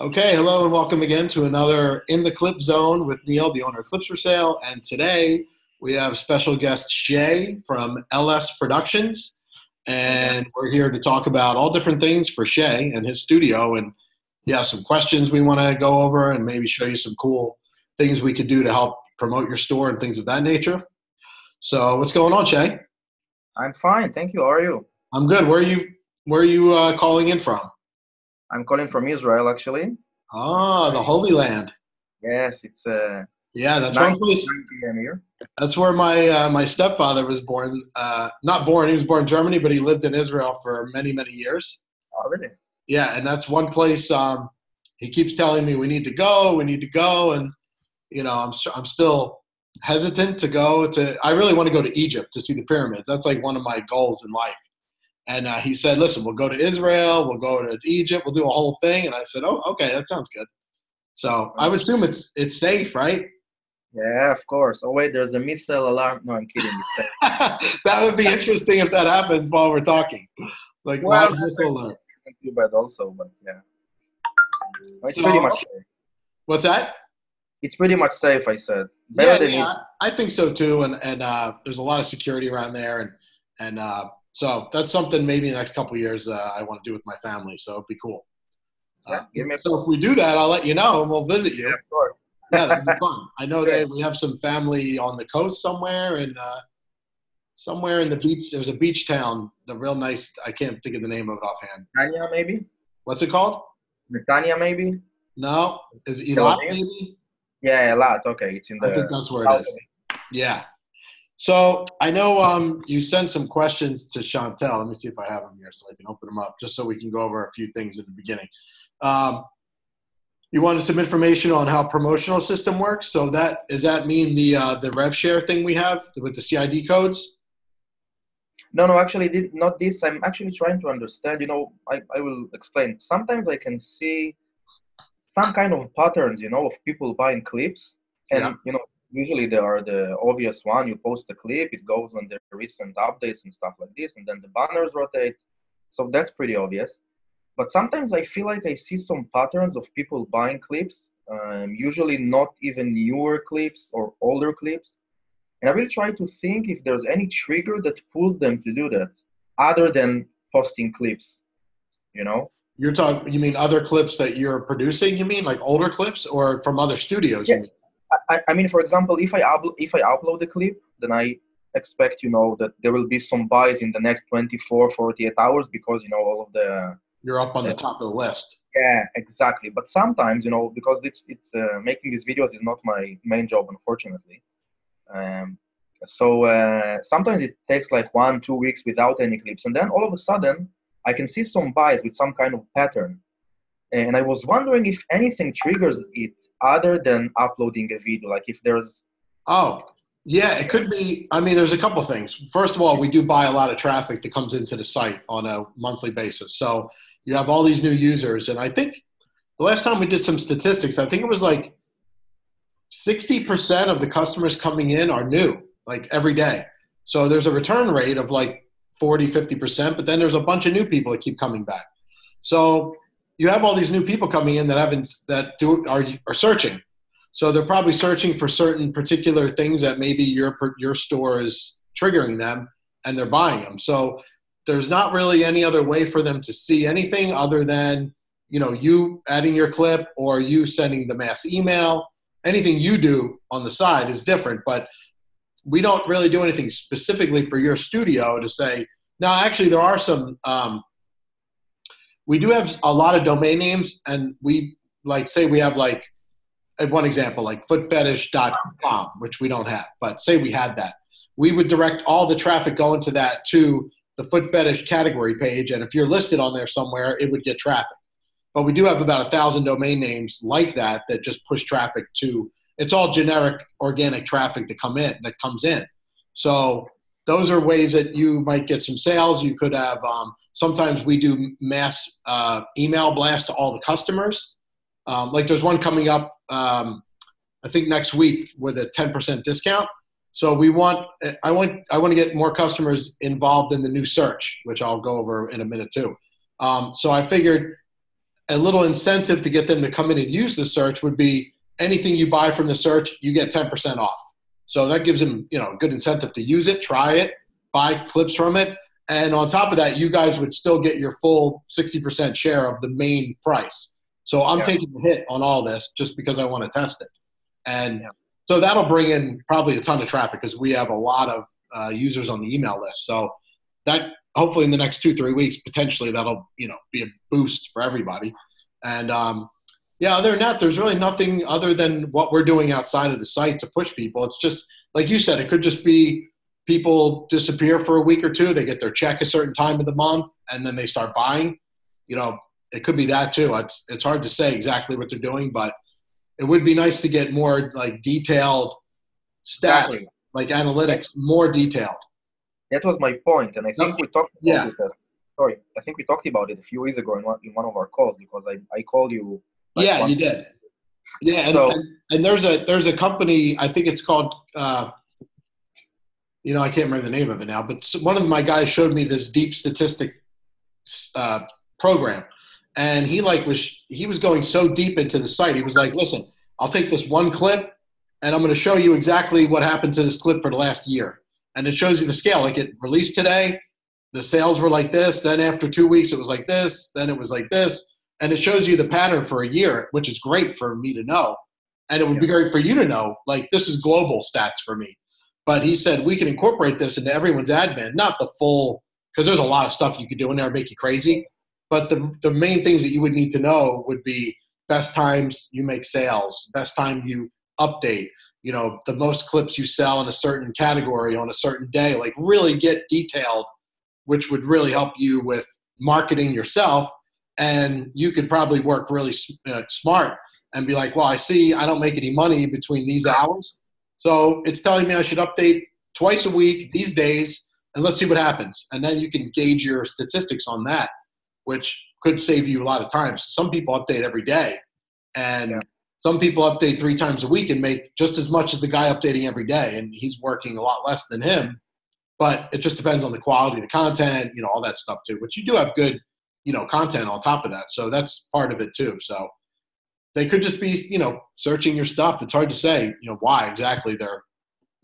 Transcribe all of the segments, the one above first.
Okay, hello and welcome again to another In the Clip Zone with Neil, the owner of Clips for Sale. And today we have special guest Shay from LS Productions. And we're here to talk about all different things for Shay and his studio. And yeah, some questions we want to go over and maybe show you some cool things we could do to help promote your store and things of that nature. So, what's going on, Shay? I'm fine, thank you. How are you? I'm good. Where are you? Where are you uh, calling in from? I'm calling from Israel, actually. Ah, the Holy Land. Yes, it's uh, Yeah, that's 9 one place. That's where my uh, my stepfather was born. Uh, not born; he was born in Germany, but he lived in Israel for many many years. Oh, really? Yeah, and that's one place. Um, he keeps telling me we need to go, we need to go, and you know, I'm I'm still hesitant to go to. I really want to go to Egypt to see the pyramids. That's like one of my goals in life. And uh, he said, "Listen, we'll go to Israel, we'll go to Egypt, we'll do a whole thing." And I said, "Oh, okay, that sounds good." So I would assume it's it's safe, right? Yeah, of course. Oh wait, there's a missile alarm. No, I'm kidding. That would be interesting if that happens while we're talking. Like Well, missile too bad, also, but yeah. It's So- pretty much safe. What's that? It's pretty much safe. I said. Yeah, Better than yeah, I think so too. And and uh, there's a lot of security around there, and and uh, so that's something maybe in the next couple years uh, I want to do with my family. So it'd be cool. Yeah, Uh, a so if we do that, I'll let you know, and we'll visit you. Yeah, of course. Yeah, that'd be fun. I know that we have some family on the coast somewhere, and uh, somewhere in the beach. There's a beach town, a real nice. I can't think of the name of it offhand. Netanya, maybe. What's it called? Netanya, maybe. No, is it Tel Eilat maybe? Yeah, a lot. Okay, it's in the. I think that's where it is. Yeah. So I know um, you sent some questions to Chantel. Let me see if I have them here so I can open them up, just so we can go over a few things at the beginning. Um, you wanted some information on how promotional system works. So that does that mean the uh, the rev share thing we have with the CID codes? No, no, actually, not this. I'm actually trying to understand. You know, I, I will explain. Sometimes I can see some kind of patterns, you know, of people buying clips, and Yeah. you know, usually they are the obvious one. You post a clip, it goes on the recent updates and stuff like this, and then the banners rotate. So that's pretty obvious. But sometimes I feel like I see some patterns of people buying clips, um, usually not even newer clips or older clips. And I will try to think if there's any trigger that pulls them to do that, other than posting clips. You know? You're talking. You mean other clips that you're producing? You mean like older clips or from other studios? You Yeah. I, I mean, for example, if I upload if I upload a clip, then I expect you know that there will be some buys in the next 24, 48 hours because you know all of the You're up on the Yeah. top of the list. yeah exactly. But sometimes you know because it's it's uh, making these videos is not my main job, unfortunately. Um, so uh, sometimes it takes like one two weeks without any clips, and then all of a sudden I can see some buys with some kind of pattern. And I was wondering if anything triggers it other than uploading a video, like if there's Oh, yeah, it could be. I mean, there's a couple things. First of all, we do buy a lot of traffic that comes into the site on a monthly basis. So you have all these new users. And I think the last time we did some statistics, I think it was like 60% of the customers coming in are new, like every day. So there's a return rate of like 40, 50%, but then there's a bunch of new people that keep coming back. So you have all these new people coming in that haven't, that do, are, are searching. So they're probably searching for certain particular things that maybe your your store is triggering them, and they're buying them. So there's not really any other way for them to see anything other than you know you adding your clip or you sending the mass email. Anything you do on the side is different, but we don't really do anything specifically for your studio to say. Now, actually, there are some. Um, we do have a lot of domain names, and we like say we have like uh, one example like footfetish.com which we don't have but say we had that. We would direct all the traffic going to that to the foot fetish category page and if you're listed on there somewhere it would get traffic. But we do have about a thousand domain names like that that just push traffic to it's all generic organic traffic that come in that comes in. So those are ways that you might get some sales you could have um, sometimes we do mass uh, email blast to all the customers um, like there's one coming up, um, I think next week with a 10% discount. So we want, I want, I want to get more customers involved in the new search, which I'll go over in a minute too. Um, so I figured a little incentive to get them to come in and use the search would be anything you buy from the search, you get 10% off. So that gives them, you know, good incentive to use it, try it, buy clips from it. And on top of that, you guys would still get your full 60% share of the main price. So I'm yeah. taking the hit on all this just because I want to test it. And yeah. so that'll bring in probably a ton of traffic because we have a lot of uh, users on the email list. So that hopefully in the next two, three weeks, potentially that'll, you know, be a boost for everybody. And um, yeah, other than that, there's really nothing other than what we're doing outside of the site to push people. It's just, like you said, it could just be people disappear for a week or two. They get their check a certain time of the month and then they start buying. You know, it could be that too. It's, it's hard to say exactly what they're doing, but it would be nice to get more like detailed stats, exactly. like analytics, more detailed. That was my point, and I think we talked. yeah. It, uh, sorry, I think we talked about it a few weeks ago in one, in one of our calls because I, I called you. Like yeah, you did. Yeah, and, so, and, and, there's a there's a company I think it's called. Uh, you know, I can't remember the name of it now, but one of my guys showed me this deep statistic uh, program, and he like was he was going so deep into the site. He was like, "Listen, I'll take this one clip, and I'm going to show you exactly what happened to this clip for the last year." And it shows you the scale. Like it released today, the sales were like this. Then after two weeks, it was like this. Then it was like this, and it shows you the pattern for a year, which is great for me to know, and it would be great for you to know. Like this is global stats for me. But he said we can incorporate this into everyone's admin, not the full, because there's a lot of stuff you could do in there make you crazy but the, the main things that you would need to know would be best times you make sales, best time you update, you know, the most clips you sell in a certain category on a certain day. Like really get detailed, which would really help you with marketing yourself. And you could probably work really uh, smart and be like, well, I see I don't make any money between these hours. So it's telling me I should update twice a week these days and let's see what happens. And then you can gauge your statistics on that which could save you a lot of time. So Some people update every day, and yeah. some people update three times a week and make just as much as the guy updating every day, and he's working a lot less than him. But it just depends on the quality of the content, you know, all that stuff too. But you do have good, you know, content on top of that, so that's part of it too. So they could just be, you know, searching your stuff. It's hard to say, you know, why exactly they're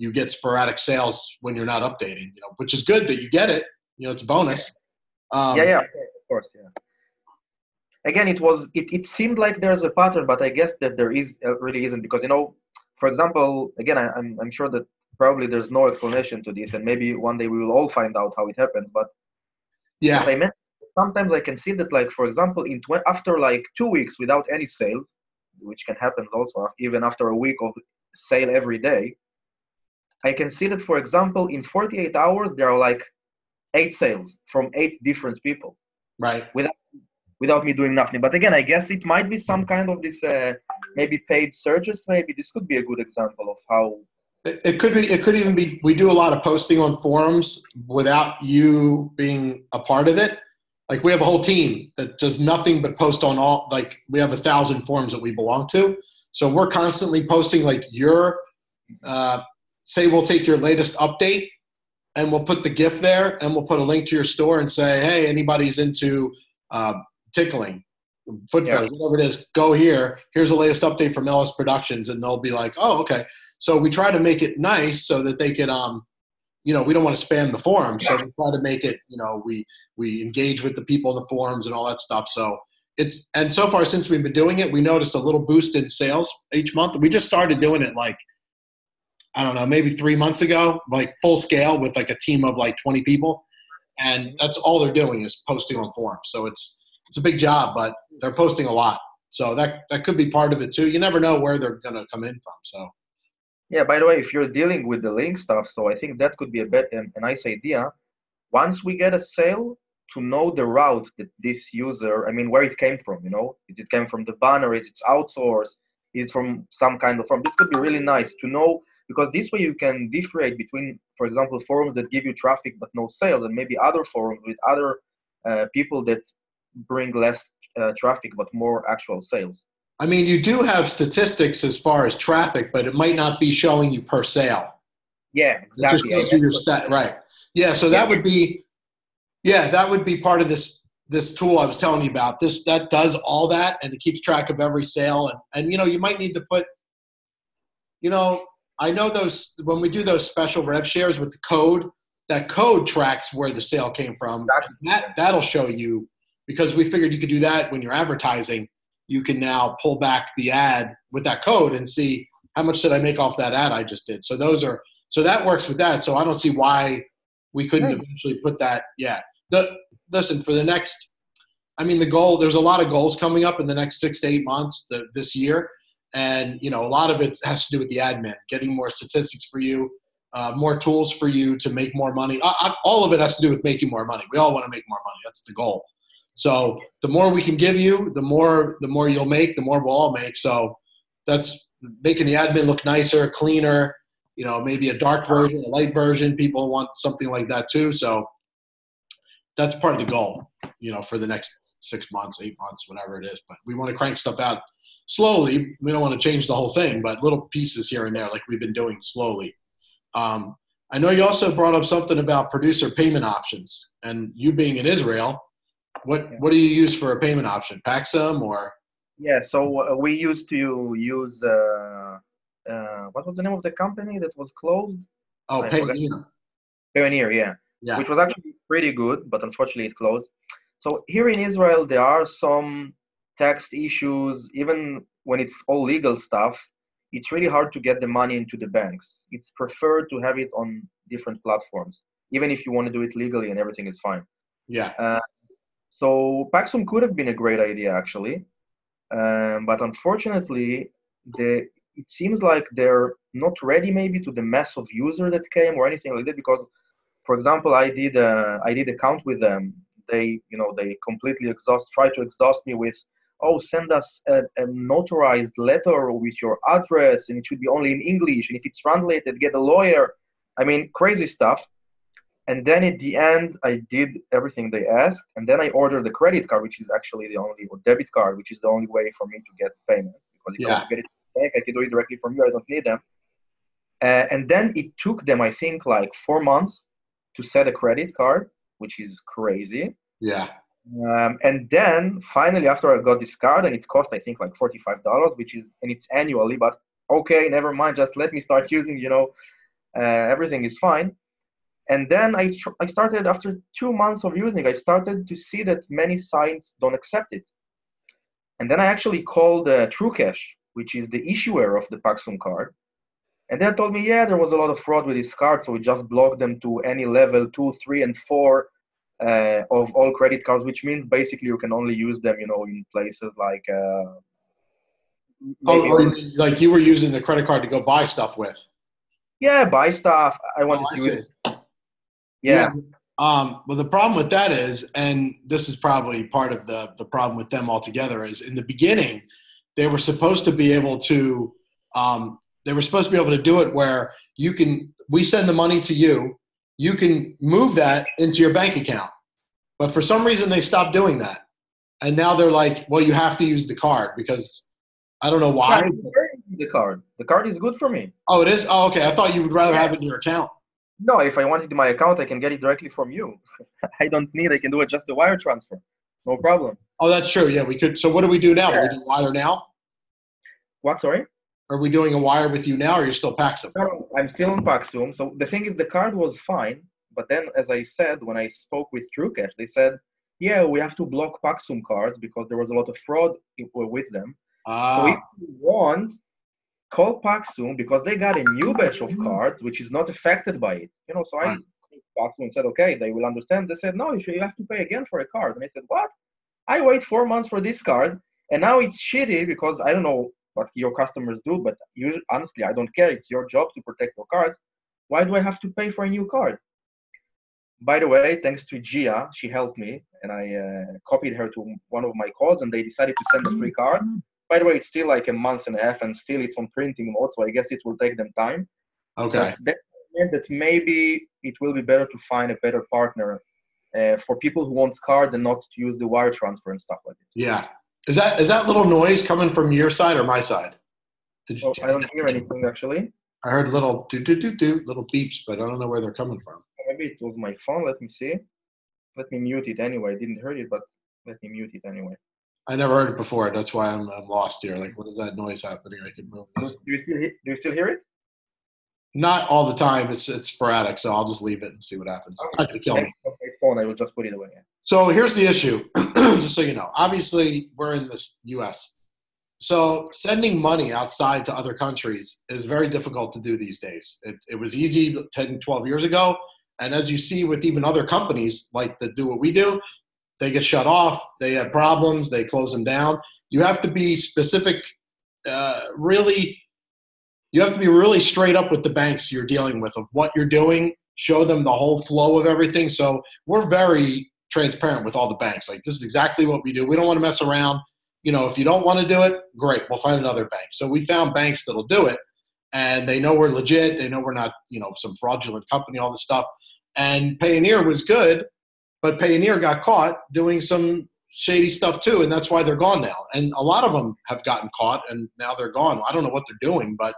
you get sporadic sales when you're not updating, you know, which is good that you get it. You know, it's a bonus. Um, yeah, yeah of course, yeah. Again, it was it, it seemed like there's a pattern, but I guess that there is uh, really isn't because you know, for example, again, I, I'm, I'm sure that probably there's no explanation to this, and maybe one day we will all find out how it happens. But yeah, I meant sometimes I can see that, like for example, in tw- after like two weeks without any sales, which can happen also even after a week of sale every day, I can see that, for example, in 48 hours there are like eight sales from eight different people. Right. Without without me doing nothing. But again i guess it might be some kind of this uh, maybe paid searches maybe. This could be a good example of how it, it could be it could even be we do a lot of posting on forums without you being a part of it like we have a whole team that does nothing but post on all like we have a thousand forums that we belong to so we're constantly posting like your uh, say we'll take your latest update and we'll put the gif there and we'll put a link to your store and say, hey, anybody's into uh, tickling, foot yeah. fetish, whatever it is, go here. Here's the latest update from LS Productions. And they'll be like, oh, okay. So we try to make it nice so that they can, um, you know, we don't want to spam the forum. So we try to make it, you know, we, we engage with the people in the forums and all that stuff. So it's, and so far since we've been doing it, we noticed a little boost in sales each month. We just started doing it like I don't know, maybe three months ago, like full scale with like a team of like 20 people. And that's all they're doing is posting on forums. So it's, it's a big job, but they're posting a lot. So that, that could be part of it too. You never know where they're going to come in from. So. Yeah, by the way, if you're dealing with the link stuff, so I think that could be a bit a nice idea. Once we get a sale, to know the route that this user, I mean, where it came from, you know, is it came from the banner, is it outsourced, is it from some kind of from? This could be really nice to know because this way you can differentiate between, for example, forums that give you traffic but no sales, and maybe other forums with other uh, people that bring less uh, traffic but more actual sales. I mean, you do have statistics as far as traffic, but it might not be showing you per sale. Yeah, exactly. It just shows you your stat, right? Yeah, so that would be, yeah, that would be part of this this tool I was telling you about. This that does all that and it keeps track of every sale and and you know you might need to put you know I know those when we do those special rev shares with the code that code tracks where the sale came from. Exactly. That that'll show you because we figured you could do that when you're advertising. You can now pull back the ad with that code and see how much did I make off that ad I just did. So those are so that works with that. So I don't see why we couldn't Right. eventually put that. Yeah. The listen for the next. I mean, the goal. There's a lot of goals coming up in the next six to eight months the, this year, and you know a lot of it has to do with the admin, getting more statistics for you, uh, more tools for you to make more money. I, I, all of it has to do with making more money. We all want to make more money. That's the goal. So the more we can give you, the more the more you'll make, the more we'll all make. So that's making the admin look nicer, cleaner. You know, maybe a dark version, a light version. People want something like that too. So that's part of the goal. You know, for the next six months, eight months, whatever it is. But we want to crank stuff out slowly. We don't want to change the whole thing, but little pieces here and there, like we've been doing slowly. Um, I know you also brought up something about producer payment options, and you being in Israel, what what do you use for a payment option? Paxum or Yeah, so uh, we used to use uh, uh, what was the name of the company that was closed? oh. Payoneer? Pioneer, yeah, Yeah, which was actually pretty good, but unfortunately it closed. So here in Israel, there are some tax issues, even when it's all legal stuff. It's really hard to get the money into the banks. It's preferred to have it on different platforms, even if you want to do it legally and everything is fine. yeah, So Paxum could have been a great idea actually, um, but unfortunately, the it seems like they're not ready maybe to the mass of user that came or anything like that. Because, for example, I did a, I did account with them. They you know they completely exhaust try to exhaust me with oh send us a, a notarized letter with your address and it should be only in English and if it's translated get a lawyer. I mean crazy stuff. And then at the end, I did everything they asked, and then I ordered the credit card, which is actually the only, or debit card, which is the only way for me to get payment. Because if I Yeah. to get it from the bank, I can do it directly from you. I don't need them. Uh, and then it took them, I think, like four months to set a credit card, which is crazy. yeah, Um, and then finally, after I got this card, and it cost I think like forty-five dollars, which is and it's annually, but okay, never mind. Just let me start using. You know, uh, everything is fine. And then I tr- I started after two months of using, I started to see that many sites don't accept it. And then I actually called uh, TrueCash, which is the issuer of the Paxum card. And they told me, yeah, there was a lot of fraud with this card, so we just blocked them to any level two, three, and four uh, of all credit cards, which means basically you can only use them, you know, in places like. Uh, Oh, like you were using the credit card to go buy stuff with. yeah, buy stuff. I wanted Oh, I to use. See. Yeah, Um, well, the problem with that is, and this is probably part of the the problem with them altogether, is in the beginning they were supposed to be able to, um, they were supposed to be able to do it where you can, we send the money to you, you can move that into your bank account, but for some reason they stopped doing that, and now they're like, well, you have to use the card because I don't know why. The card. The card is good for me. Oh, it is. Oh, okay. I thought you would rather have it in your account. No, if I want it in my account, I can get it directly from you. I don't need. I can do it just a wire transfer. No problem. Oh, that's true. Yeah, we could. So what do we do now? Do we Yeah. do wire now? What? Sorry. Are we doing a wire with you now, or you're still Paxum? No, I'm still on Paxum. So the thing is, the card was fine, but then, as I said, when I spoke with TrueCash, they said, "Yeah, we have to block Paxum cards because there was a lot of fraud with them. So Ah, if you want, call Paxum because they got a new ah, batch of cards which is not affected by it. You know, so I ah. called Paxum and said, "Okay, they will understand." They said, "No, you should. You have to pay again for a card." And I said, "What? I wait four months for this card, and now it's shitty because I don't know." What your customers do, but you honestly, I don't care. It's your job to protect your cards. Why do I have to pay for a new card? By the way, thanks to Gia, she helped me, and I uh, copied her to one of my calls, and they decided to send a free card. Mm-hmm. By the way, it's still like a month and a half, and still it's on printing mode, so I guess it will take them time. okay. But that meant that maybe it will be better to find a better partner uh, for people who want card and not to use the wire transfer and stuff like this. Yeah. Is that is that little noise coming from your side or my side? Did you, So I don't hear anything actually. I heard little do do do do little beeps, but I don't know where they're coming from. Maybe it was my phone. Let me see. Let me mute it anyway. I didn't hear it, but Let me mute it anyway. I never heard it before. That's why I'm, I'm lost here. Like, what is that noise happening? I can move Do you still he- do you still hear it? Not all the time. It's it's sporadic, so I'll just leave it and see what happens. It's not gonna kill me. Next on phone, I will just put it away. So here's the issue, just so you know. Obviously, we're in this U.S. So sending money outside to other countries is very difficult to do these days. It, it was easy 10, 12 years ago. And as you see with even other companies like that do what we do, they get shut off, they have problems, they close them down. You have to be specific, uh, really, you have to be really straight up with the banks you're dealing with of what you're doing, show them the whole flow of everything. So we're very transparent with all the banks. Like, this is exactly what we do. We don't want to mess around you know, if you don't want to do it, great, we'll find another bank. So we found banks that'll do it, and they know we're legit. They know we're not, you know, some fraudulent company, all this stuff. And Payoneer was good, but Payoneer got caught doing some shady stuff too, and that's why they're gone now. And a lot of them have gotten caught, and now they're gone. I don't know what they're doing, but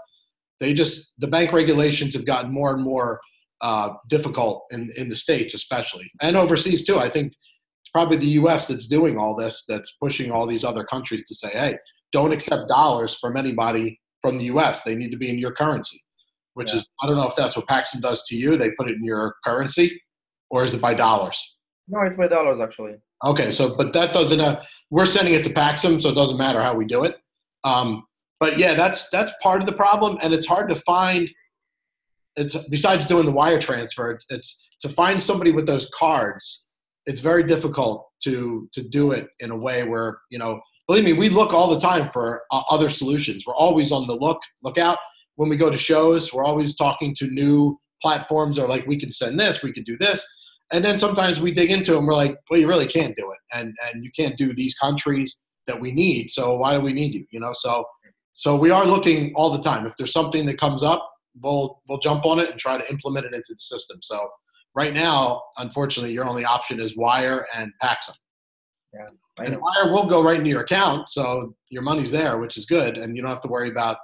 they just the bank regulations have gotten more and more uh, difficult in in the states, especially and overseas too. I think it's probably the U.S. that's doing all this, that's pushing all these other countries to say, hey, don't accept dollars from anybody from the U.S. They need to be in your currency, which Yeah. is I don't know if that's what Paxum does to you. They put it in your currency, or is it by dollars? No, it's by dollars actually. Okay, so but that doesn't. Uh, we're sending it to Paxum, so it doesn't matter how we do it. Um, but yeah, that's that's part of the problem, and it's hard to find. It's besides doing the wire transfer, it's, it's to find somebody with those cards. It's very difficult to to do it in a way where you know. Believe me, we look all the time for uh, other solutions. We're always on the look lookout when we go to shows. We're always talking to new platforms, or like we can send this, we can do this and then sometimes we dig into them we're like well you really can't do it. And and you can't do these countries that we need. So why do we need you you know? So so we are looking all the time. If there's something that comes up we'll we'll jump on it and try to implement it into the system. So right now unfortunately your only option is wire and paxum I and wire will go right into your account so your money's there which is good. And you don't have to worry about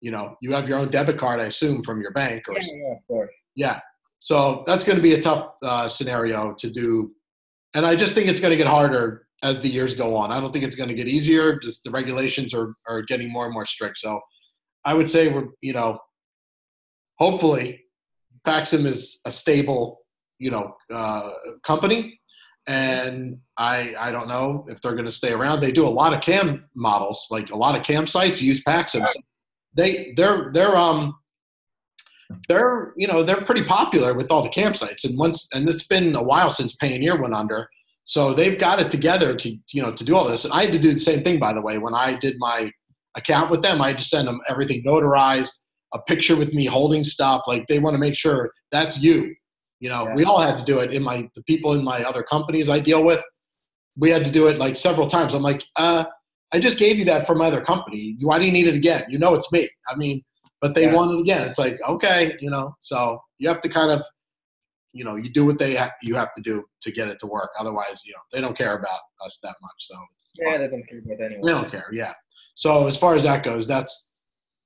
you know you have your own debit card i assume from your bank or Yeah, yeah, of course. yeah. So that's going to be a tough uh, scenario to do. And I just think it's going to get harder as the years go on. I don't think it's going to get easier. Just the regulations are, are getting more and more strict. So I would say we're, you know, hopefully Paxum is a stable, you know, uh, company. And I, I don't know if they're going to stay around. They do a lot of cam models, like a lot of campsites use Paxum. So they, they're, they're, um, they're you know they're pretty popular with all the campsites. And once and it's been a while since Payoneer went under. So they've got it together to you know to do all this. And I had to do the same thing by the way. When I did my account with them I had to send them everything notarized a picture with me holding stuff. Like they want to make sure that's you. You know Yeah. we all had to do it in my the people in my other companies I deal with. We had to do it like several times. I'm like uh I just gave you that from my other company. Why do you need it again? You know it's me. I mean but they Yeah. want it again. It's like okay, you know. So you have to kind of, you know, you do what they ha- you have to do to get it to work. Otherwise, you know, they don't care about us that much. So Yeah, they don't care about anyone. they don't care. Yeah. So as far as that goes, that's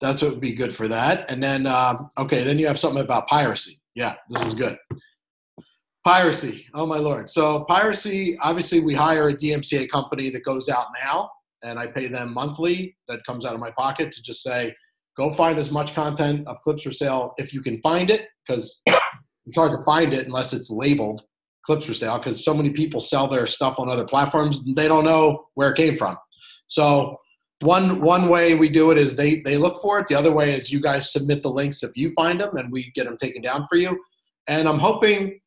that's what would be good for that. And then um, okay, then you have something about piracy. Yeah, this is good. Piracy. Oh my lord. So piracy. Obviously, we hire a DMCA company that goes out now, and I pay them monthly. That comes out of my pocket to just say, go find as much content of clips for sale if you can find it, because it's hard to find it unless it's labeled clips for sale. Because so many people sell their stuff on other platforms, and they don't know where it came from. So one one way we do it is they they look for it. The other way is you guys submit the links if you find them, and we get them taken down for you. And I'm hoping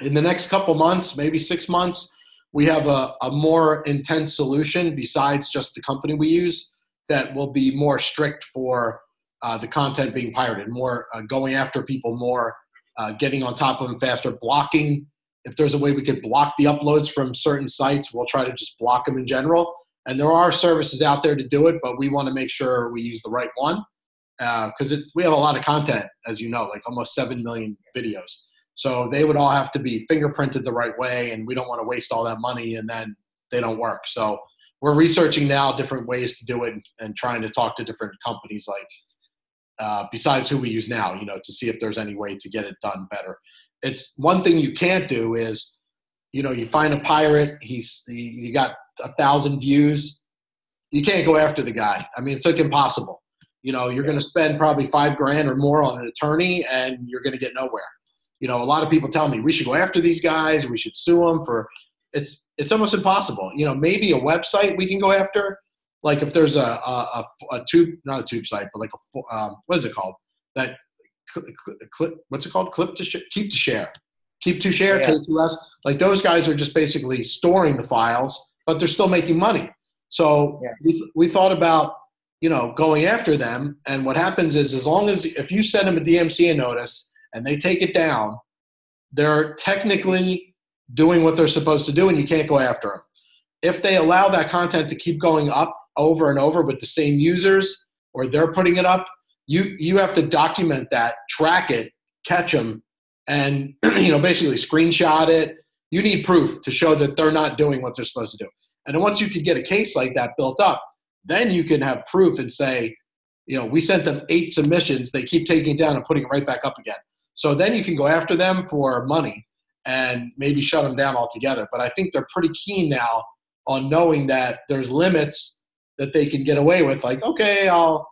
in the next couple months, maybe six months, we have a, a more intense solution besides just the company we use that will be more strict for uh, the content being pirated, more uh, going after people, more uh, getting on top of them faster, blocking. If there's a way we could block the uploads from certain sites, we'll try to just block them in general. And there are services out there to do it, but we want to make sure we use the right one because it we have a lot of content, as you know, like almost seven million videos. So they would all have to be fingerprinted the right way, and we don't want to waste all that money and then they don't work. So we're researching now different ways to do it and, and trying to talk to different companies like uh, besides who we use now, you know, to see if there's any way to get it done better. It's one thing you can't do is you know, you find a pirate, he's you got a thousand views, you can't go after the guy. I mean, it's like impossible. You know, you're going to spend probably five grand or more on an attorney, and you're going to get nowhere. You know, a lot of people tell me we should go after these guys, we should sue them for. It's it's almost impossible. You know, maybe a website we can go after, like if there's a a, a, a tube, not a tube site, but like a um, what is it called? That clip, what's it called? Clip to sh- keep to share, keep to share, yeah. K2S. Like those guys are just basically storing the files, but they're still making money. So yeah. we we thought about you know going after them, and what happens is as long as if you send them a DMCA notice and they take it down, they're technically doing what they're supposed to do, and you can't go after them. If they allow that content to keep going up over and over with the same users, or they're putting it up, you you have to document that, track it, catch them, and you know basically screenshot it. You need proof to show that they're not doing what they're supposed to do. And once you could get a case like that built up, then you can have proof and say, you know, we sent them eight submissions. They keep taking it down and putting it right back up again. So then you can go after them for money and maybe shut them down altogether. But I think they're pretty keen now on knowing that there's limits that they can get away with. Like, okay, I'll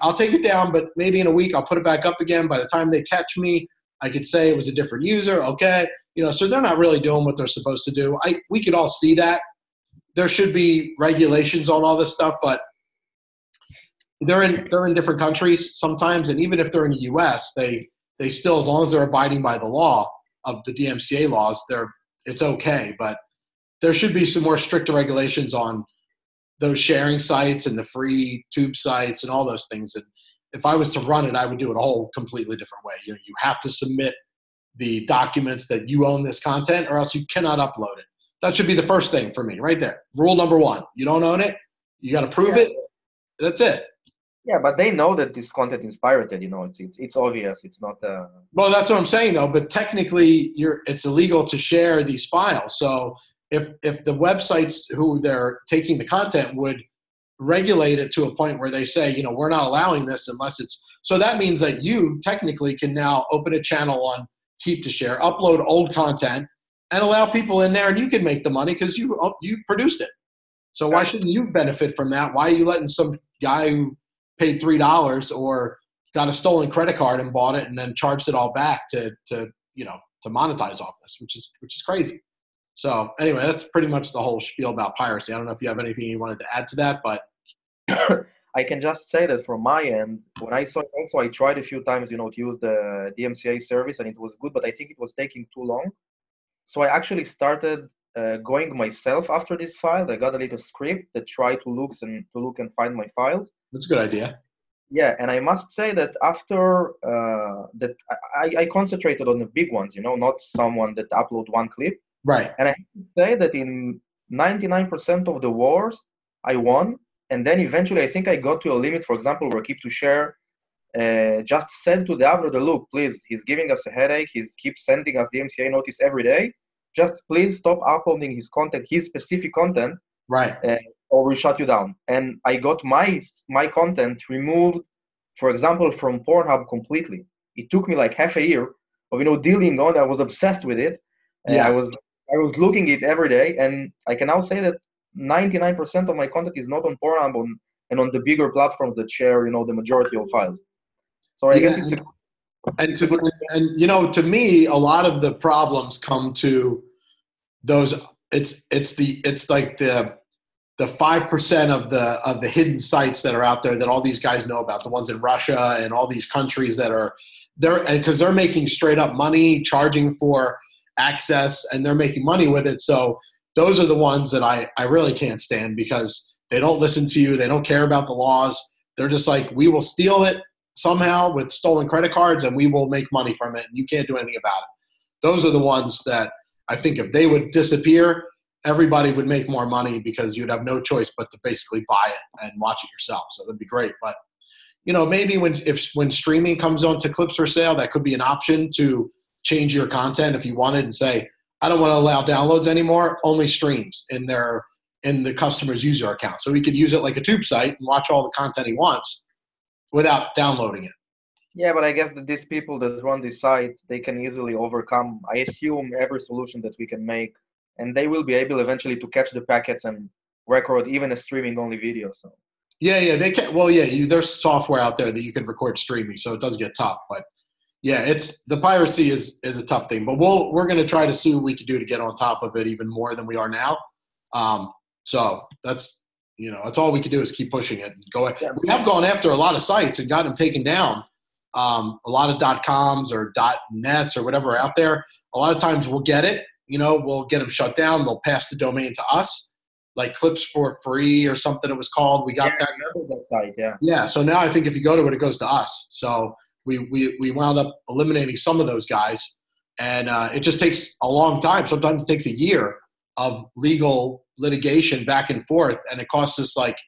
I'll take it down, but maybe in a week I'll put it back up again. By the time they catch me, I could say it was a different user. Okay, you know, so they're not really doing what they're supposed to do. I we could all see that. There should be regulations on all this stuff, but they're in they're in different countries sometimes, and even if they're in the U.S., they they still, as long as they're abiding by the law of the DMCA laws, they're it's okay. But there should be some more stricter regulations on those sharing sites and the free tube sites and all those things. And if I was to run it, I would do it a whole completely different way. You, know, you have to submit the documents that you own this content, or else you cannot upload it. That should be the first thing for me, right there. Rule number one: you don't own it, you got to prove yeah. it. That's it. Yeah, but they know that this content is pirated. You know, it's it's, it's obvious. It's not. Uh... Well, that's what I'm saying, though. But technically, you're it's illegal to share these files. So if if the websites who they're taking the content would regulate it to a point where they say, you know, we're not allowing this unless it's so that means that you technically can now open a channel on Keep to Share, upload old content, and allow people in there, and you can make the money because you you produced it. So why shouldn't you benefit from that? Why are you letting some guy who paid three dollars or got a stolen credit card and bought it and then charged it all back to to you know to monetize off this, which is which is crazy. So anyway, that's pretty much the whole spiel about piracy. I don't know if you have anything you wanted to add to that, but I can just say that from my end, when I saw it also, I tried a few times, you know, to use the DMCA service, and it was good, but I think it was taking too long. So I actually started uh, going myself after this file. I got a little script that tried to look and to look and find my files. That's a good idea. Yeah, and I must say that after uh, that, I, I concentrated on the big ones. You know, not someone that upload one clip. Right. And I have to say that in 99% of the wars, I won. And then eventually, I think I got to a limit, for example, where Keep to Share uh, just said to the uploader, look, please, he's giving us a headache. He keeps sending us the MCA notice every day. Just please stop uploading his content, his specific content. Right. Uh, or we shut you down. And I got my my content removed, for example, from Pornhub completely. It took me like half a year of you know dealing on. I was obsessed with it. Yeah. I was I was looking it every day, and I can now say that 99% of my content is not on Pornhub on, and on the bigger platforms that share, you know, the majority of files. So I yeah, guess it's a, and to and, you know, to me, a lot of the problems come to those. It's it's the it's like the the five percent of the of the hidden sites that are out there that all these guys know about, the ones in Russia and all these countries that are they're because they're making straight up money, charging for access and they're making money with it. So those are the ones that I, I really can't stand because they don't listen to you. They don't care about the laws. They're just like, we will steal it somehow with stolen credit cards and we will make money from it. And you can't do anything about it. Those are the ones that I think if they would disappear, everybody would make more money because you'd have no choice but to basically buy it and watch it yourself. So that'd be great. But you know, maybe when if when streaming comes on to clips for sale, that could be an option to change your content if you wanted and say, I don't want to allow downloads anymore, only streams in their in the customer's user account. So he could use it like a tube site and watch all the content he wants without downloading it. Yeah, but I guess that these people that run this site, they can easily overcome. I assume every solution that we can make and they will be able eventually to catch the packets and record even a streaming only video. So yeah, yeah, they can. Well, yeah, you, there's software out there that you can record streaming, so it does get tough. But yeah, it's the piracy is is a tough thing. But we'll we're going to try to see what we can do to get on top of it even more than we are now. Um, so that's you know that's all we can do is keep pushing it and go. Yeah. We have gone after a lot of sites and got them taken down. Um, a lot of dot coms or dot nets or whatever out there. A lot of times we'll get it. You know, we'll get them shut down. They'll pass the domain to us like clips for free or something it was called. We got yeah, that. that site, yeah. Yeah. So now I think if you go to it, it goes to us. So we we we wound up eliminating some of those guys, and uh, it just takes a long time. Sometimes it takes a year of legal litigation back and forth, and it costs us like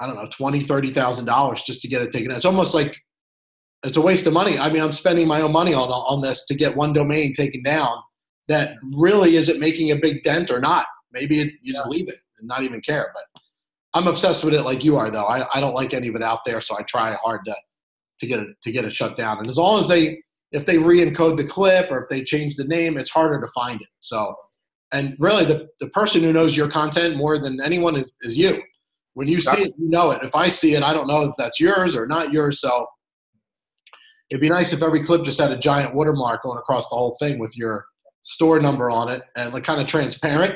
I don't know twenty thirty thousand dollars just to get it taken. Down. It's almost like it's a waste of money. I mean, I'm spending my own money on on this to get one domain taken down that really isn't making a big dent or not. Maybe it, you just leave it and not even care. But I'm obsessed with it like you are, though. I, I don't like any of it out there, so I try hard to to get it to get it shut down. And as long as they if they re-encode the clip or if they change the name, it's harder to find it. So, and really, the the person who knows your content more than anyone is is you. When you see it, you know it. If I see it, I don't know if that's yours or not yours. So, it'd be nice if every clip just had a giant watermark going across the whole thing with your store number on it and like kind of transparent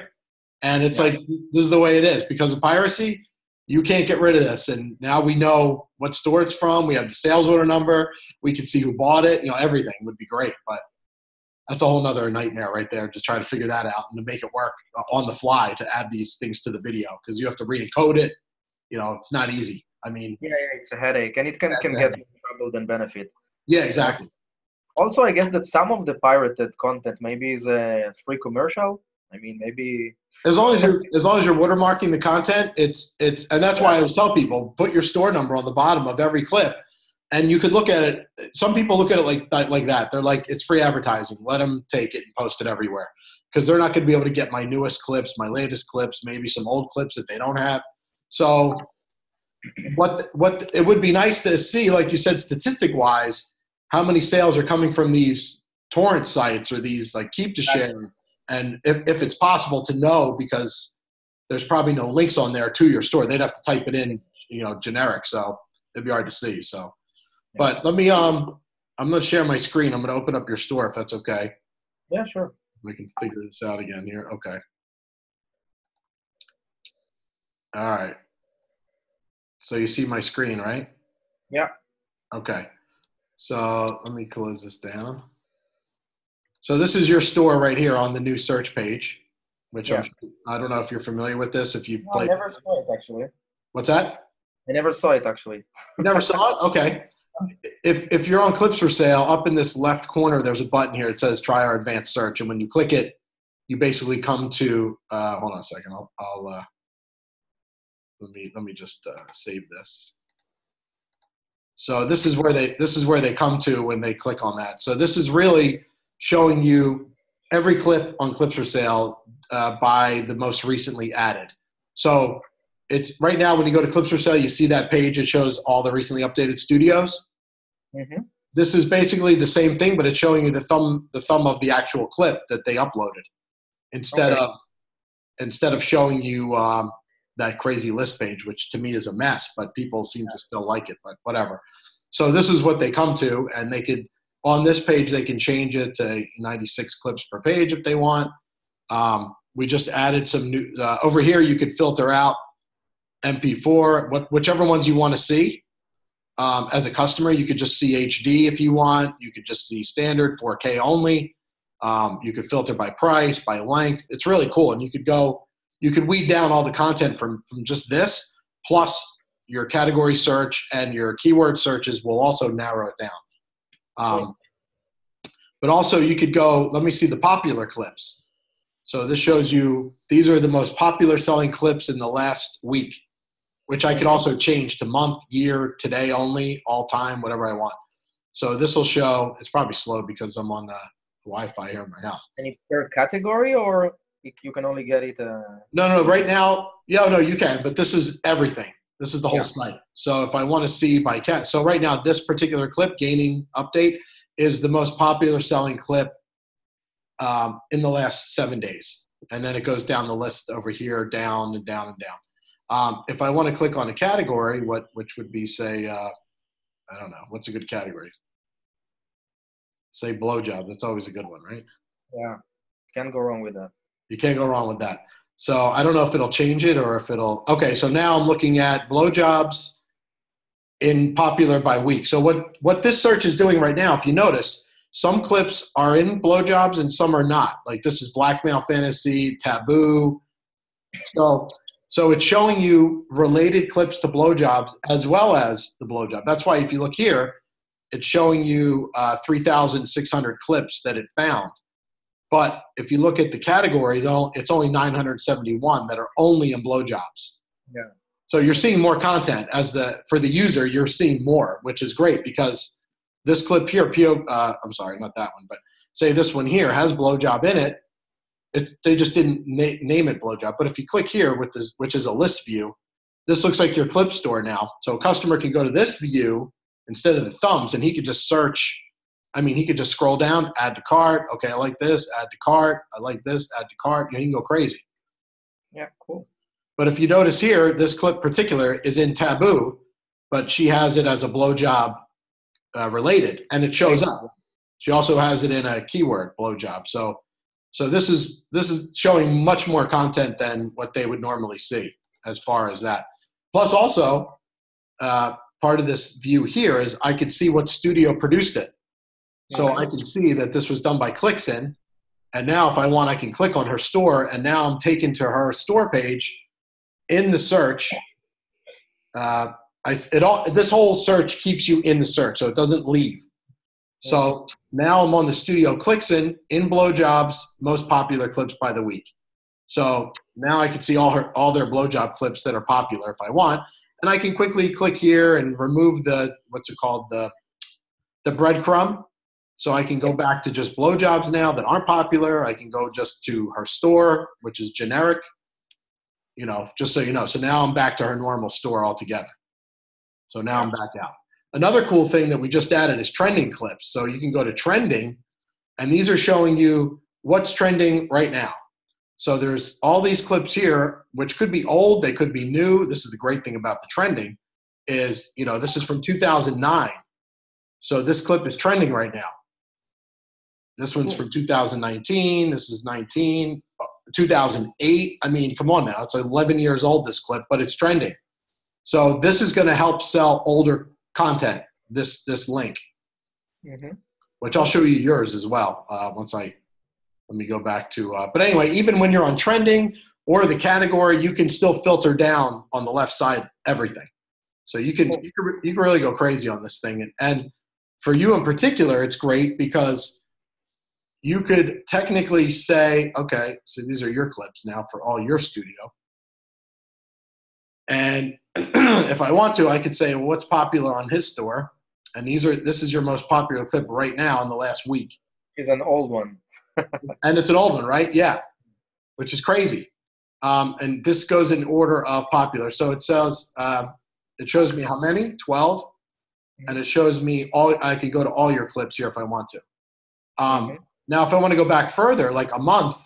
and it's yeah. like, this is the way it is. Because of piracy, you can't get rid of this. And now we know what store it's from. We have the sales order number. We can see who bought it. You know, everything would be great. But that's a whole nother nightmare right there. Just trying to figure that out and to make it work on the fly to add these things to the video because you have to re-encode it. You know, it's not easy. I mean, yeah, yeah it's a headache, and it can, can get more trouble than benefit. Yeah, exactly. Also, I guess that some of the pirated content maybe is a free commercial. I mean, maybe as long as you're as long as you're watermarking the content, it's it's and that's why I always tell people put your store number on the bottom of every clip, and you could look at it. Some people look at it like like that. They're like it's free advertising. Let them take it and post it everywhere because they're not going to be able to get my newest clips, my latest clips, maybe some old clips that they don't have. So what what it would be nice to see, like you said, statistic wise, how many sales are coming from these torrent sites or these like keep to share and if, if it's possible to know because there's probably no links on there to your store they'd have to type it in you know generic so it'd be hard to see so but let me um i'm going to share my screen i'm going to open up your store if that's okay yeah sure we can figure this out again here okay all right so you see my screen right yeah okay so let me close this down so this is your store right here on the new search page, which yeah. I'm, I don't know if you're familiar with this. If you've no, played. I never saw it actually. What's that? I never saw it actually. you never saw it? Okay. If if you're on clips for sale, up in this left corner, there's a button here. It says "Try our advanced search," and when you click it, you basically come to. Uh, hold on a second. I'll, I'll uh, let me let me just uh, save this. So this is where they this is where they come to when they click on that. So this is really showing you every clip on Clips for Sale uh, by the most recently added. So it's right now when you go to Clips for Sale, you see that page. It shows all the recently updated studios. Mm-hmm. This is basically the same thing, but it's showing you the thumb the thumb of the actual clip that they uploaded instead okay. of instead of showing you um, that crazy list page, which to me is a mess. But people seem to still like it. But whatever. So this is what they come to, and they could on this page, they can change it to 96 clips per page if they want. Um, we just added some new, uh, over here, you could filter out MP4, what, whichever ones you want to see. Um, as a customer, you could just see HD if you want. You could just see standard 4K only. Um, you could filter by price, by length. It's really cool. And you could go, you could weed down all the content from, from just this, plus your category search and your keyword searches will also narrow it down. Um, but also, you could go, let me see the popular clips. So this shows you these are the most popular selling clips in the last week, which I could also change to month, year, today only, all time, whatever I want. So this will show, it's probably slow because I'm on the Wi-Fi here in my house. Any per category or you can only get it? Uh... No, no, right now, yeah, no, you can, but this is everything. This is the whole yeah. site. So if I want to see by cat, so right now this particular clip, gaining update, is the most popular selling clip um, in the last seven days. and then it goes down the list over here, down and down and down. Um, if I want to click on a category, what which would be say, uh, I don't know, what's a good category? Say blowjob. That's always a good one, right? Yeah, can't go wrong with that. You can't go wrong with that. So I don't know if it'll change it or if it'll. Okay, so now I'm looking at blowjobs in popular by week. So what what this search is doing right now, if you notice, some clips are in blowjobs and some are not. Like this is blackmail fantasy, taboo. So so it's showing you related clips to blowjobs as well as the blowjob. That's why if you look here, it's showing you uh, 3,600 clips that it found. But if you look at the categories, it's only 971 that are only in blowjobs. Yeah. So you're seeing more content as the for the user. You're seeing more, which is great because this clip here, PO, uh, I'm sorry, not that one, but say this one here has blowjob in it. It they just didn't na- name it blowjob. But if you click here with this, which is a list view, this looks like your clip store now. So a customer can go to this view instead of the thumbs, and he could just search. I mean, he could just scroll down, add to cart. Okay, I like this. Add to cart. I like this. Add to cart. You, know, you can go crazy. Yeah, cool. But if you notice here, this clip particular is in taboo, but she has it as a blowjob uh, related, and it shows up. She also has it in a keyword blowjob. So, so this is this is showing much more content than what they would normally see as far as that. Plus, also uh, part of this view here is I could see what studio produced it. So I can see that this was done by Clicksin. And now if I want, I can click on her store and now I'm taken to her store page in the search. Uh, I, it all, this whole search keeps you in the search, so it doesn't leave. So now I'm on the studio in in blowjobs, most popular clips by the week. So now I can see all her all their blowjob clips that are popular if I want, and I can quickly click here and remove the what's it called the the breadcrumb. So I can go back to just blowjobs now that aren't popular. I can go just to her store, which is generic. You know, just so you know. So now I'm back to her normal store altogether. So now I'm back out. Another cool thing that we just added is trending clips. So you can go to trending, and these are showing you what's trending right now. So there's all these clips here, which could be old, they could be new. This is the great thing about the trending, is you know this is from 2009. So this clip is trending right now. This one's from 2019. This is 19, uh, 2008. I mean, come on now, it's 11 years old. This clip, but it's trending. So this is going to help sell older content. This this link, mm-hmm. which I'll show you yours as well uh, once I let me go back to. Uh, but anyway, even when you're on trending or the category, you can still filter down on the left side everything. So you can you can, you can really go crazy on this thing, and, and for you in particular, it's great because you could technically say, okay, so these are your clips now for all your studio. And if I want to, I could say, well, what's popular on his store? And these are this is your most popular clip right now in the last week. Is an old one. and it's an old one, right? Yeah, which is crazy. Um, and this goes in order of popular. So it says uh, it shows me how many, twelve, and it shows me all. I could go to all your clips here if I want to. Um, okay. Now, if I want to go back further, like a month,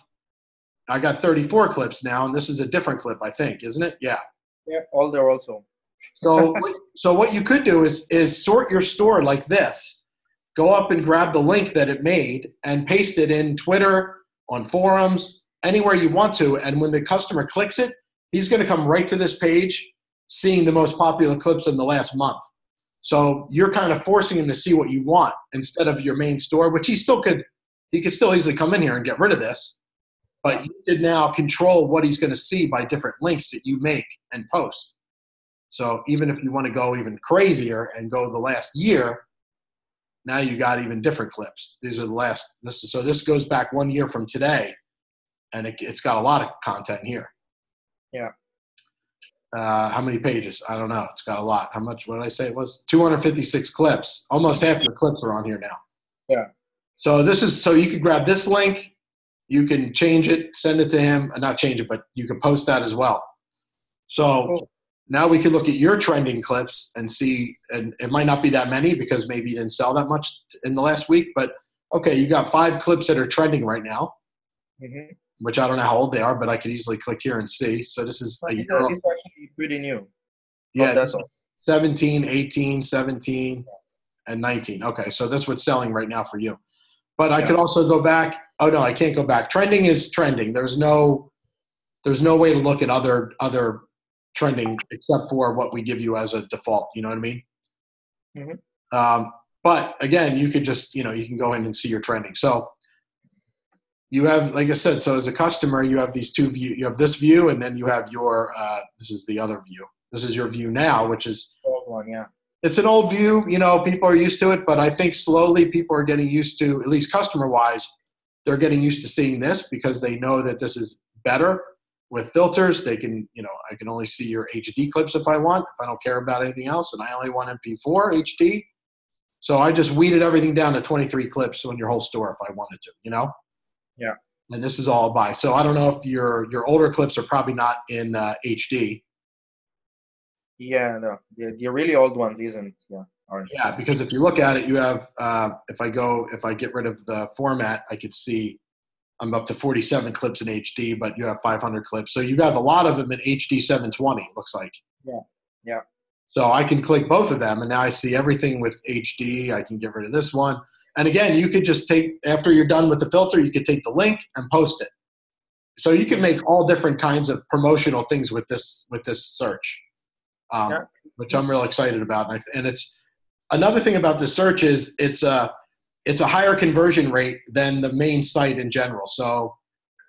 I got 34 clips now, and this is a different clip, I think, isn't it? Yeah. All there also. so, so what you could do is is sort your store like this go up and grab the link that it made and paste it in Twitter, on forums, anywhere you want to. And when the customer clicks it, he's going to come right to this page, seeing the most popular clips in the last month. So you're kind of forcing him to see what you want instead of your main store, which he still could. He could still easily come in here and get rid of this, but you could now control what he's going to see by different links that you make and post. So even if you want to go even crazier and go the last year, now you got even different clips. These are the last. This is, so this goes back one year from today, and it, has got a lot of content here. Yeah. Uh, how many pages? I don't know. It's got a lot. How much? What did I say? It was 256 clips. Almost half the clips are on here now. Yeah. So this is so you could grab this link, you can change it, send it to him, and not change it, but you can post that as well. So cool now we can look at your trending clips and see and it might not be that many because maybe you didn't sell that much in the last week but okay you got five clips that are trending right now mm-hmm. which I don't know how old they are, but I could easily click here and see. So this is a year old. actually pretty new. Yeah, Oh, that's is 17, 18, 17, and 19. Okay, so that's what's selling right now for you. But I Yeah. could also go back. Oh no, I can't go back. Trending is trending. There's no there's no way to look at other other trending except for what we give you as a default. You know what I mean? Mhm. Um, but again, you could just you know you can go in and see your trending. So you have like I said. So as a customer, you have these two view. You have this view, and then you have your uh, this is the other view. This is your view now, which is one, yeah. It's an old view. You know, people are used to it, but I think slowly people are getting used to, at least customer wise, they're getting used to seeing this because they know that this is better with filters. They can, you know, I can only see your HD clips if I want, if I don't care about anything else, and I only want MP4 HD. So I just weeded everything down to 23 clips on your whole store if I wanted to, you know? Yeah. And this is all by. So I don't know if your your older clips are probably not in uh, HD. Yeah, no, the, the really old ones isn't. Yeah, aren't. Yeah, because if you look at it, you have. Uh, if I go, if I get rid of the format, I could see I'm up to 47 clips in HD, but you have 500 clips. So you have a lot of them in HD 720. Looks like. Yeah, yeah. So I can click both of them, and now I see everything with HD. I can get rid of this one, and again, you could just take after you're done with the filter, you could take the link and post it. So you can make all different kinds of promotional things with this with this search, um, Yeah. which I'm real excited about. And, I, and it's another thing about this search is it's a it's a higher conversion rate than the main site in general. So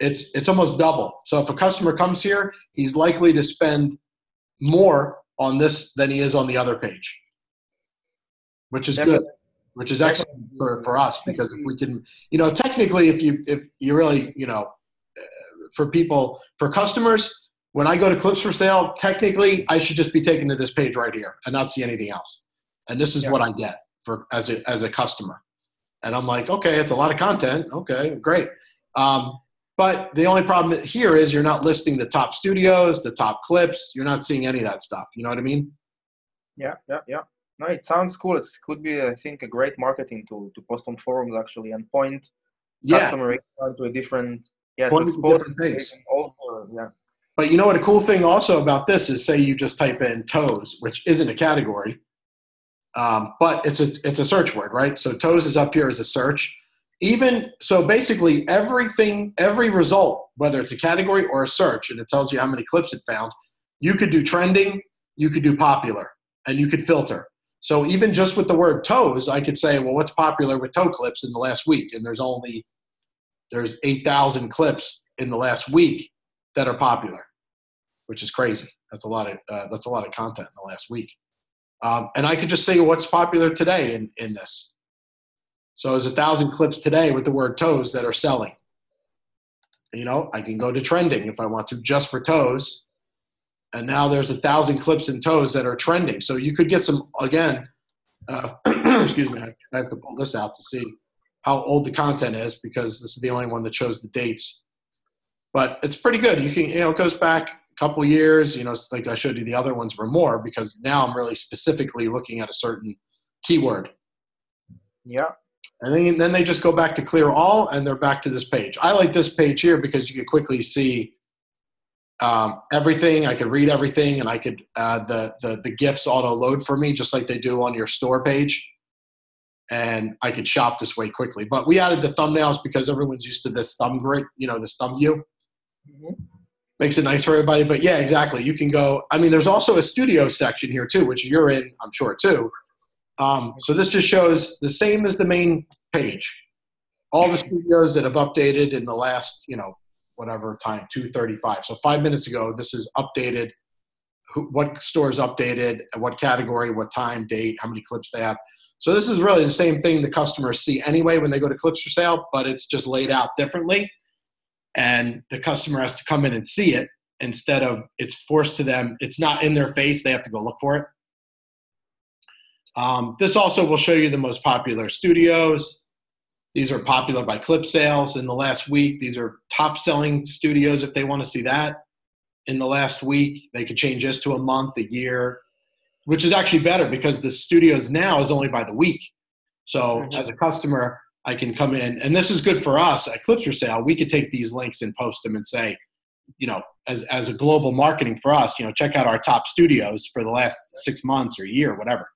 it's it's almost double. So if a customer comes here, he's likely to spend more on this than he is on the other page, which is good which is excellent for, for us because if we can, you know, technically, if you if you really, you know, for people for customers, when I go to clips for sale, technically, I should just be taken to this page right here and not see anything else. And this is Yeah. what I get for as a as a customer. And I'm like, okay, it's a lot of content. Okay, great. Um, but the only problem here is you're not listing the top studios, the top clips. You're not seeing any of that stuff. You know what I mean? Yeah, yeah, yeah. No, it sounds cool. It could be, I think, a great marketing tool to post on forums actually and point Yeah. customer to a different, yeah, Point to different things. over, yeah. But you know what? A cool thing also about this is, say you just type in toes, which isn't a category, um, but it's a it's a search word, right? So toes is up here as a search. Even so, basically everything, every result, whether it's a category or a search, and it tells you how many clips it found. You could do trending, you could do popular, and you could filter. So even just with the word toes, I could say, well, what's popular with toe clips in the last week? And there's only there's eight thousand clips in the last week that are popular which is crazy. That's a lot of uh, that's a lot of content in the last week. Um, and I could just say what's popular today in in this. So there's a thousand clips today with the word toes that are selling. You know, I can go to trending if I want to just for toes. And now there's a thousand clips in toes that are trending. So you could get some again. Uh, excuse me, I have to pull this out to see how old the content is because this is the only one that shows the dates. But it's pretty good. You can, you know, it goes back couple years you know like i showed you the other ones were more because now i'm really specifically looking at a certain keyword. Yeah, and then, then they just go back to clear all and they're back to this page. I like this page here because you could quickly see um, everything. I could read everything and i could uh, the, the the gifs auto load for me just like they do on your store page. And i could shop this way quickly. But we added the thumbnails because everyone's used to this thumb grid you know this thumb view. Mhm. Makes it nice for everybody. But yeah, exactly. You can go. I mean, there's also a studio section here too, which you're in, I'm sure too. Um, so this just shows the same as the main page. All the studios that have updated in the last, you know, whatever time, 235. So five minutes ago, this is updated. What stores updated, what category, what time, date, how many clips they have. So this is really the same thing the customers see anyway when they go to clips for sale, but it's just laid out differently and the customer has to come in and see it instead of it's forced to them it's not in their face they have to go look for it. Um, this also will show you the most popular studios. These are popular by clip sales. In the last week these are top selling studios if they want to see that. In the last week they could change this to a month a year which is actually better because the studios now is only by the week. So as a customer I can come in, and this is good for us at Clips for Sale. We could take these links and post them and say, you know, as as a global marketing for us, you know, check out our top studios for the last six months or year, whatever,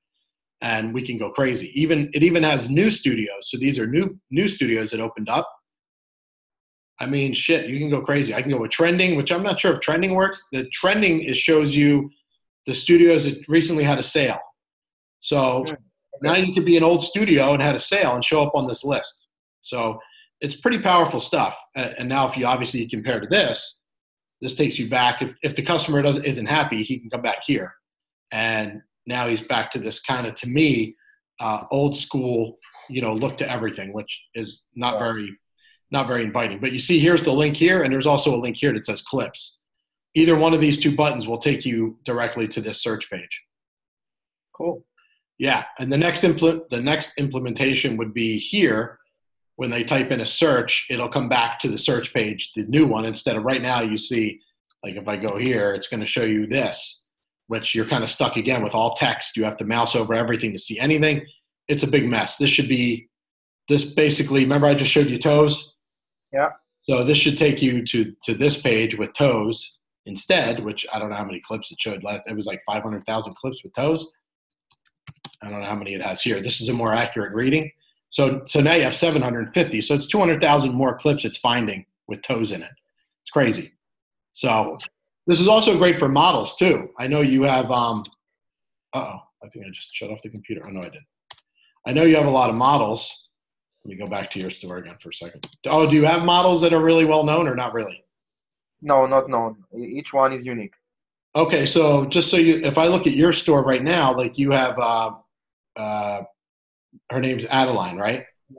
and we can go crazy. Even it even has new studios, so these are new new studios that opened up. I mean, shit, you can go crazy. I can go with trending, which I'm not sure if trending works. The trending is shows you the studios that recently had a sale. So hmm. Now you could be an old studio and had a sale and show up on this list. So it's pretty powerful stuff. And now if you obviously compare to this, this takes you back. If, if the customer doesn't isn't happy, he can come back here. And now he's back to this kind of, to me, uh, old school, you know, look to everything, which is not very, not very inviting. But you see, here's the link here, and there's also a link here that says clips. Either one of these two buttons will take you directly to this search page. Cool. Yeah, and the next impl- the next implementation would be here. When they type in a search, it'll come back to the search page, the new one. Instead of right now, you see, like if I go here, it's going to show you this, which you're kind of stuck again with all text. You have to mouse over everything to see anything. It's a big mess. This should be this basically. Remember, I just showed you toes. Yeah. So this should take you to to this page with toes instead, which I don't know how many clips it showed last. It was like 500,000 clips with toes. I don't know how many it has here. This is a more accurate reading. So, so now you have 750. So it's 200,000 more clips it's finding with toes in it. It's crazy. So this is also great for models too. I know you have, um, oh, I think I just shut off the computer. Oh no, I did. I know you have a lot of models. Let me go back to your store again for a second. Oh, do you have models that are really well known or not really? No, not known. Each one is unique. Okay, so just so you, if I look at your store right now, like you have uh, uh, her name's Adeline, right? Yeah.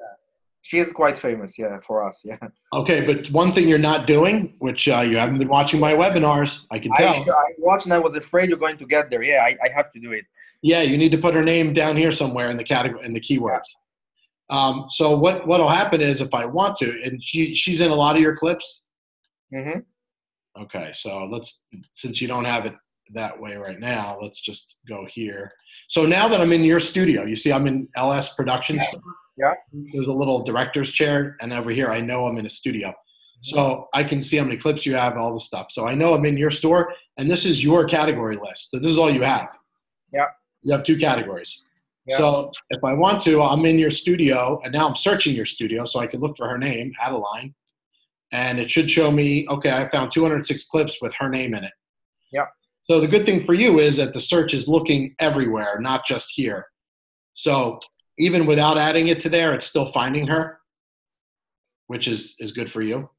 She is quite famous, yeah, for us, yeah. Okay, but one thing you're not doing, which uh, you haven't been watching my webinars, I can tell. I, I watched and I was afraid you're going to get there. Yeah, I, I have to do it. Yeah, you need to put her name down here somewhere in the category in the keywords. Yeah. Um, so what what'll happen is if I want to, and she she's in a lot of your clips. Mm-hmm. Okay, so let's since you don't have it that way right now. Let's just go here. So now that I'm in your studio, you see I'm in LS Production yeah. Store. Yeah. There's a little director's chair, and over here I know I'm in a studio. So I can see how many clips you have, all the stuff. So I know I'm in your store, and this is your category list. So this is all you have. Yeah. You have two categories. Yeah. So if I want to, I'm in your studio, and now I'm searching your studio, so I can look for her name, Adeline, and it should show me. Okay, I found 206 clips with her name in it. Yeah. So the good thing for you is that the search is looking everywhere, not just here. So even without adding it to there, it's still finding her, which is is good for you.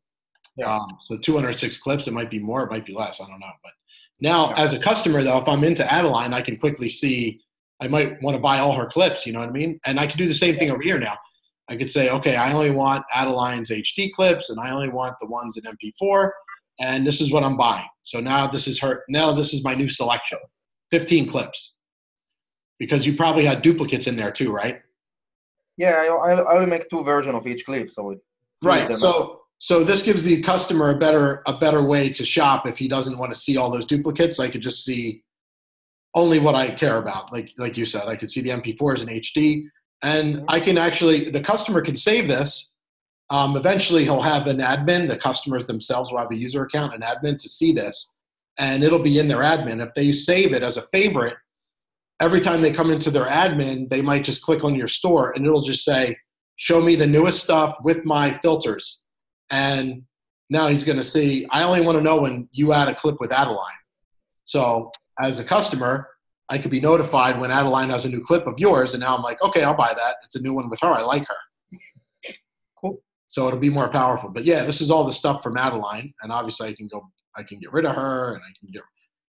Yeah. Um, so 206 clips, it might be more, it might be less, I don't know. But now, yeah. as a customer, though, if I'm into Adeline, I can quickly see. I might want to buy all her clips. You know what I mean? And I can do the same thing over here now. I could say, okay, I only want Adeline's HD clips, and I only want the ones in MP4 and this is what I'm buying. So now this is her. Now this is my new selection, 15 clips, because you probably had duplicates in there too, right? Yeah, I, I will make two versions of each clip, so it. Right. So so this gives the customer a better a better way to shop if he doesn't want to see all those duplicates. I could just see only what I care about. Like like you said, I could see the MP4s in HD, and. I can actually the customer can save this um, eventually, he'll have an admin. The customers themselves will have a user account, an admin to see this, and it'll be in their admin. If they save it as a favorite, every time they come into their admin, they might just click on your store, and it'll just say, "Show me the newest stuff with my filters." And now he's going to see. I only want to know when you add a clip with Adeline. So as a customer, I could be notified when Adeline has a new clip of yours, and now I'm like, okay, I'll buy that. It's a new one with her. I like her so it'll be more powerful. But yeah, this is all the stuff from Adeline, and obviously I can go, I can get rid of her, and I can get,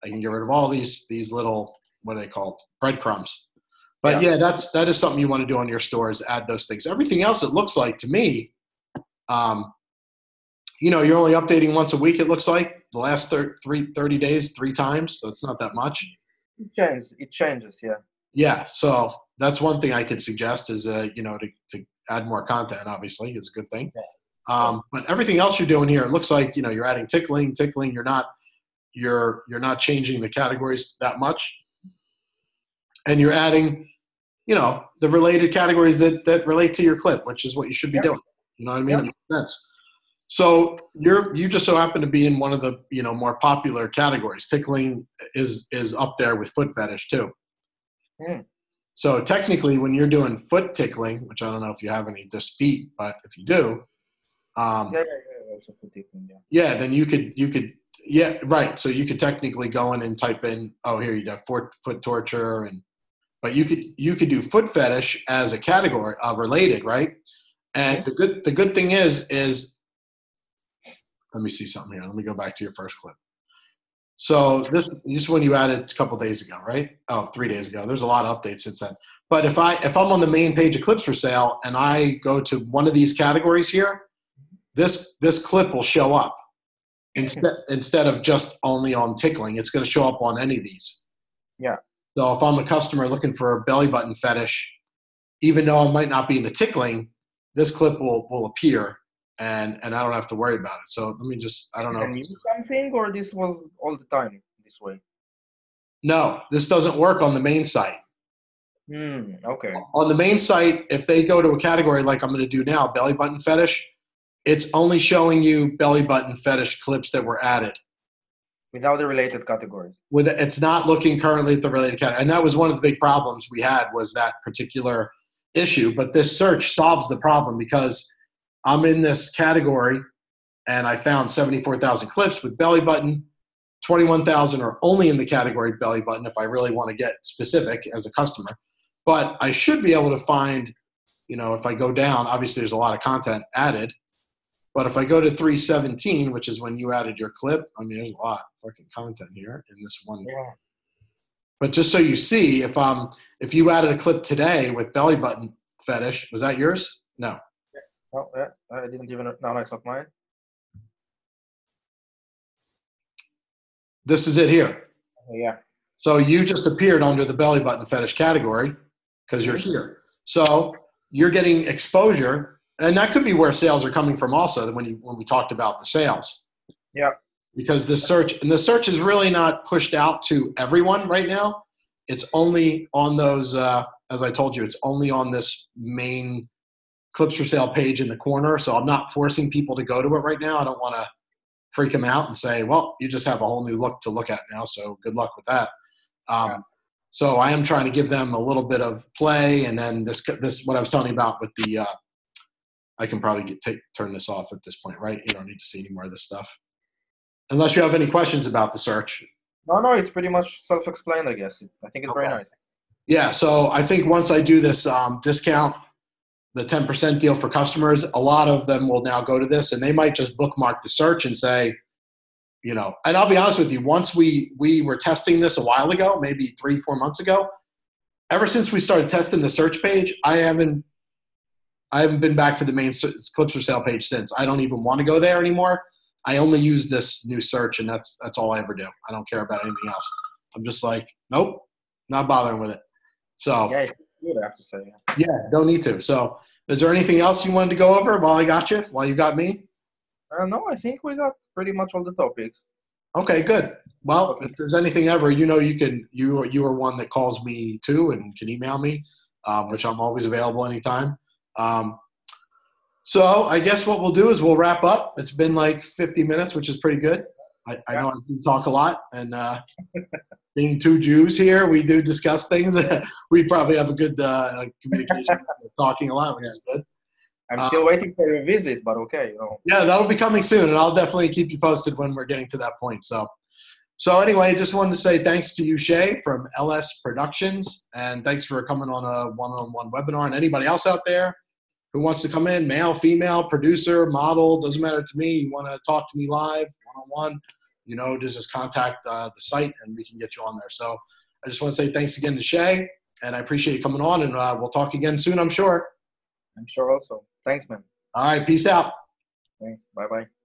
I can get rid of all these these little what are they called breadcrumbs. But yeah. yeah, that's that is something you want to do on your stores. Add those things. Everything else, it looks like to me, um, you know, you're only updating once a week. It looks like the last thir- three, 30 days, three times. So it's not that much. It changes. It changes. Yeah. Yeah. So that's one thing I could suggest is, uh, you know, to, to add more content, obviously, is a good thing. Um, but everything else you're doing here, it looks like you know you're adding tickling, tickling. You're not you're you're not changing the categories that much, and you're adding, you know, the related categories that that relate to your clip, which is what you should be Yep. doing. You know what I mean? Yep. It makes sense. So you're you just so happen to be in one of the you know more popular categories. Tickling is is up there with foot fetish too. Hmm. So technically, when you're doing foot tickling, which I don't know if you have any just feet, but if you do, um, Yeah, yeah, yeah. Also for tickling, yeah. yeah, then you could you could yeah right. So you could technically go in and type in oh here you have foot foot torture and but you could you could do foot fetish as a category uh, related right. And the good the good thing is is let me see something here. Let me go back to your first clip. So this this is one you added a couple days ago, right? Oh, three days ago. There's a lot of updates since then. But if I if I'm on the main page of clips for sale and I go to one of these categories here, this this clip will show up instead instead of just only on tickling. It's going to show up on any of these. Yeah. So if I'm a customer looking for a belly button fetish, even though I might not be in the tickling, this clip will will appear and and I don't have to worry about it. So let me just I don't know. Can you something, or this was all the time this way? No, this doesn't work on the main site. Hmm. Okay. On the main site, if they go to a category like I'm going to do now, belly button fetish, it's only showing you belly button fetish clips that were added. Without the related categories. With it's not looking currently at the related category, and that was one of the big problems we had was that particular issue. But this search solves the problem because I'm in this category, and I found 74,000 clips with belly button. 21,000 are only in the category belly button if I really want to get specific as a customer. But I should be able to find, you know, if I go down, obviously there's a lot of content added. But if I go to 317, which is when you added your clip, I mean, there's a lot of fucking content here in this one. Yeah. But just so you see, if um if you added a clip today with belly button fetish, was that yours? No. Oh, yeah. Uh, I didn't even. No, that's not mine. This is it here. Oh, yeah. So you just appeared under the belly button fetish category because you're mm-hmm. here. So you're getting exposure, and that could be where sales are coming from. Also, when you when we talked about the sales. Yeah. Because the search and the search is really not pushed out to everyone right now. It's only on those, uh, as I told you, it's only on this main clips for sale page in the corner. So I'm not forcing people to go to it right now. I don't want to freak them out and say, well, you just have a whole new look to look at now. So good luck with that. Um, Yeah. So I am trying to give them a little bit of play, and then this this what I was telling you about with the. Uh, I can probably get take turn this off at this point, right? You don't need to see any more of this stuff, unless you have any questions about the search. No, no, it's pretty much self-explained, I guess. I think it's very nice. Yeah, so I think once I do this um, discount, the 10% deal for customers, a lot of them will now go to this and they might just bookmark the search and say, you know, and I'll be honest with you, once we, we were testing this a while ago, maybe three, four months ago, ever since we started testing the search page, I haven't, I haven't been back to the main clips for sale page since. I don't even want to go there anymore. I only use this new search and that's, that's all I ever do. I don't care about anything else. I'm just like, nope, not bothering with it. So Yeah, I have to say. yeah. yeah, don't need to. So, is there anything else you wanted to go over while I got you? While you got me? Uh, no, I think we got pretty much all the topics. Okay, good. Well, if there's anything ever, you know, you can you you are one that calls me too and can email me, um, which I'm always available anytime. Um, so I guess what we'll do is we'll wrap up. It's been like 50 minutes, which is pretty good. I, I know I do talk a lot, and uh, being two Jews here, we do discuss things. we probably have a good uh, communication, talking a lot, which is good. I'm Uh, still waiting for your visit, but okay, you know. Yeah, that'll be coming soon, and I'll definitely keep you posted when we're getting to that point. So, so anyway, just wanted to say thanks to you, Shay, from LS Productions, and thanks for coming on a one-on-one webinar. And anybody else out there who wants to come in, male, female, producer, model, doesn't matter to me. You want to talk to me live, one-on-one, you know, just just contact uh, the site, and we can get you on there. So, I just want to say thanks again to Shay, and I appreciate you coming on, and uh, we'll talk again soon, I'm sure. I'm sure also. Thanks, man. All right, peace out. Thanks. Bye bye.